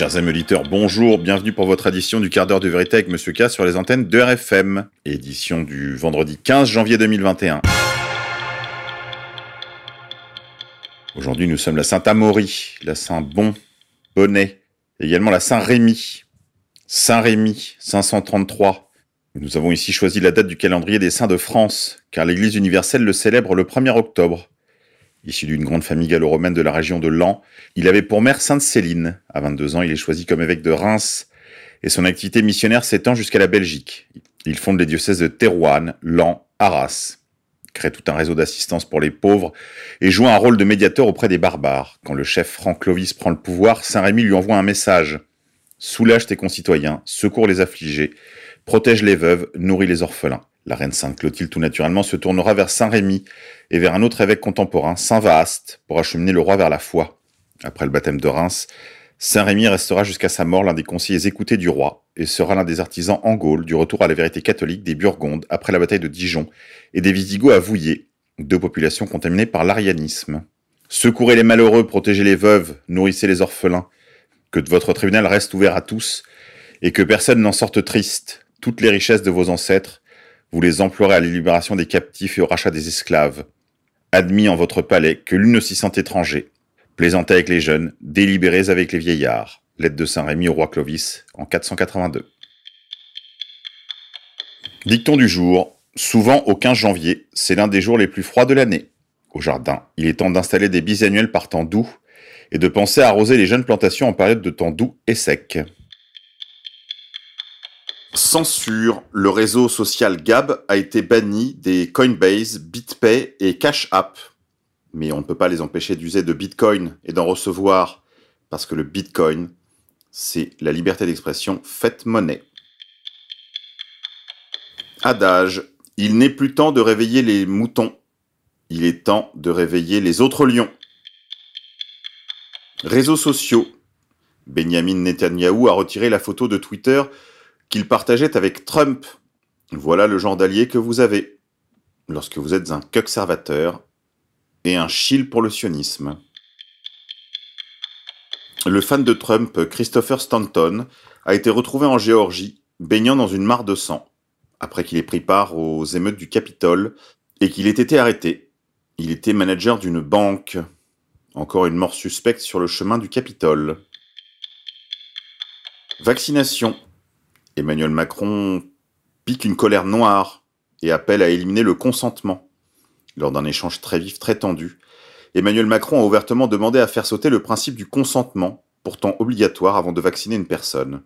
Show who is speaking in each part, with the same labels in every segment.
Speaker 1: Chers amis auditeurs, bonjour, bienvenue pour votre édition du quart d'heure de vérité avec Monsieur K sur les antennes de RFM, édition du vendredi 15 janvier 2021. Aujourd'hui, nous sommes la Saint-Amaury, la Saint-Bon, Bonnet, également la Saint-Rémy, Saint-Rémy, 533. Nous avons ici choisi la date du calendrier des saints de France, car l'Église universelle le célèbre le 1er octobre. Issu d'une grande famille gallo-romaine de la région de Lan, il avait pour mère Sainte Céline. À 22 ans, il est choisi comme évêque de Reims et son activité missionnaire s'étend jusqu'à la Belgique. Il fonde les diocèses de Thérouanne, Lan, Arras, crée tout un réseau d'assistance pour les pauvres et joue un rôle de médiateur auprès des barbares. Quand le chef Franck Clovis prend le pouvoir, Saint-Rémy lui envoie un message. Soulage tes concitoyens, secours les affligés, protège les veuves, nourrit les orphelins. La reine Sainte Clotilde tout naturellement se tournera vers Saint-Rémy et vers un autre évêque contemporain, Saint Vaast, pour acheminer le roi vers la foi. Après le baptême de Reims, Saint-Rémy restera jusqu'à sa mort l'un des conseillers écoutés du roi et sera l'un des artisans en Gaule du retour à la vérité catholique des Burgondes après la bataille de Dijon et des Visigoths à Vouillé, deux populations contaminées par l'arianisme. Secourez les malheureux, protégez les veuves, nourrissez les orphelins, que votre tribunal reste ouvert à tous et que personne n'en sorte triste. Toutes les richesses de vos ancêtres, vous les emploierez à la libération des captifs et au rachat des esclaves. Admis en votre palais que l'une ne s'y sent étranger. Plaisantez avec les jeunes, délibérez avec les vieillards. Lettre de Saint-Rémy au roi Clovis en 482. Dicton du jour. Souvent au 15 janvier, c'est l'un des jours les plus froids de l'année. Au jardin, il est temps d'installer des bisannuels par temps doux et de penser à arroser les jeunes plantations en période de temps doux et sec. Censure. Le réseau social Gab a été banni des Coinbase, BitPay et Cash App. Mais on ne peut pas les empêcher d'user de Bitcoin et d'en recevoir parce que le Bitcoin, c'est la liberté d'expression faite monnaie. Adage. Il n'est plus temps de réveiller les moutons. Il est temps de réveiller les autres lions. Réseaux sociaux. Benjamin Netanyahu a retiré la photo de Twitter qu'il partageait avec Trump. Voilà le genre d'allié que vous avez lorsque vous êtes un conservateur et un chill pour le sionisme. Le fan de Trump, Christopher Stanton, a été retrouvé en Géorgie, baignant dans une mare de sang, après qu'il ait pris part aux émeutes du Capitole et qu'il ait été arrêté. Il était manager d'une banque. Encore une mort suspecte sur le chemin du Capitole. Vaccination. Emmanuel Macron pique une colère noire et appelle à éliminer le consentement. Lors d'un échange très vif, très tendu, Emmanuel Macron a ouvertement demandé à faire sauter le principe du consentement, pourtant obligatoire avant de vacciner une personne.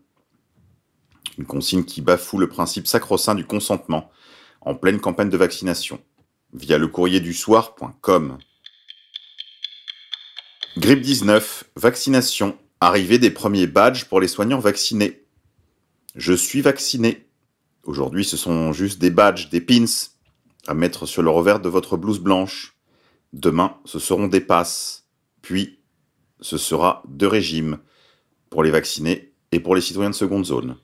Speaker 1: Une consigne qui bafoue le principe sacro-saint du consentement en pleine campagne de vaccination, via le courrier du soir.com. Grippe 19, vaccination, arrivée des premiers badges pour les soignants vaccinés. Je suis vacciné. Aujourd'hui, ce sont juste des badges, des pins à mettre sur le revers de votre blouse blanche. Demain, ce seront des passes. Puis, ce sera deux régimes pour les vaccinés et pour les citoyens de seconde zone.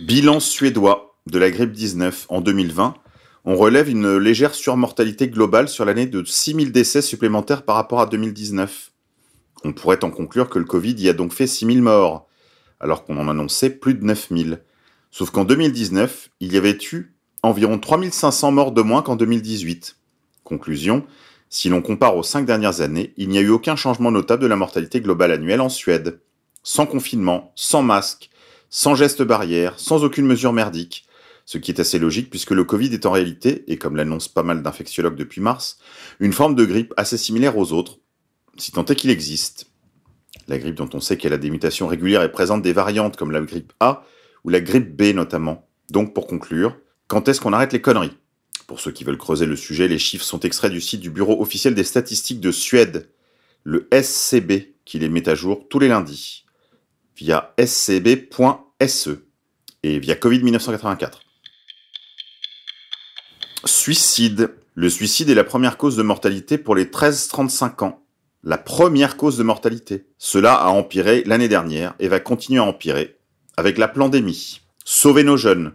Speaker 1: Bilan suédois de la grippe 19 en 2020. On relève une légère surmortalité globale sur l'année de 6000 décès supplémentaires par rapport à 2019. On pourrait en conclure que le Covid y a donc fait 6000 morts, alors qu'on en annonçait plus de 9000. Sauf qu'en 2019, il y avait eu environ 3500 morts de moins qu'en 2018. Conclusion, si l'on compare aux cinq dernières années, il n'y a eu aucun changement notable de la mortalité globale annuelle en Suède. Sans confinement, sans masque, sans gestes barrières, sans aucune mesure merdique. Ce qui est assez logique puisque le Covid est en réalité, et comme l'annoncent pas mal d'infectiologues depuis mars, une forme de grippe assez similaire aux autres, si tant est qu'il existe. La grippe dont on sait qu'elle a des mutations régulières et présente des variantes comme la grippe A ou la grippe B notamment. Donc pour conclure, quand est-ce qu'on arrête les conneries? Pour ceux qui veulent creuser le sujet, les chiffres sont extraits du site du Bureau officiel des statistiques de Suède, le SCB, qui les met à jour tous les lundis, via scb.se et via Covid 1984. Suicide. Le suicide est la première cause de mortalité pour les 13-35 ans la première cause de mortalité. Cela a empiré l'année dernière et va continuer à empirer avec la pandémie. Sauvez nos jeunes,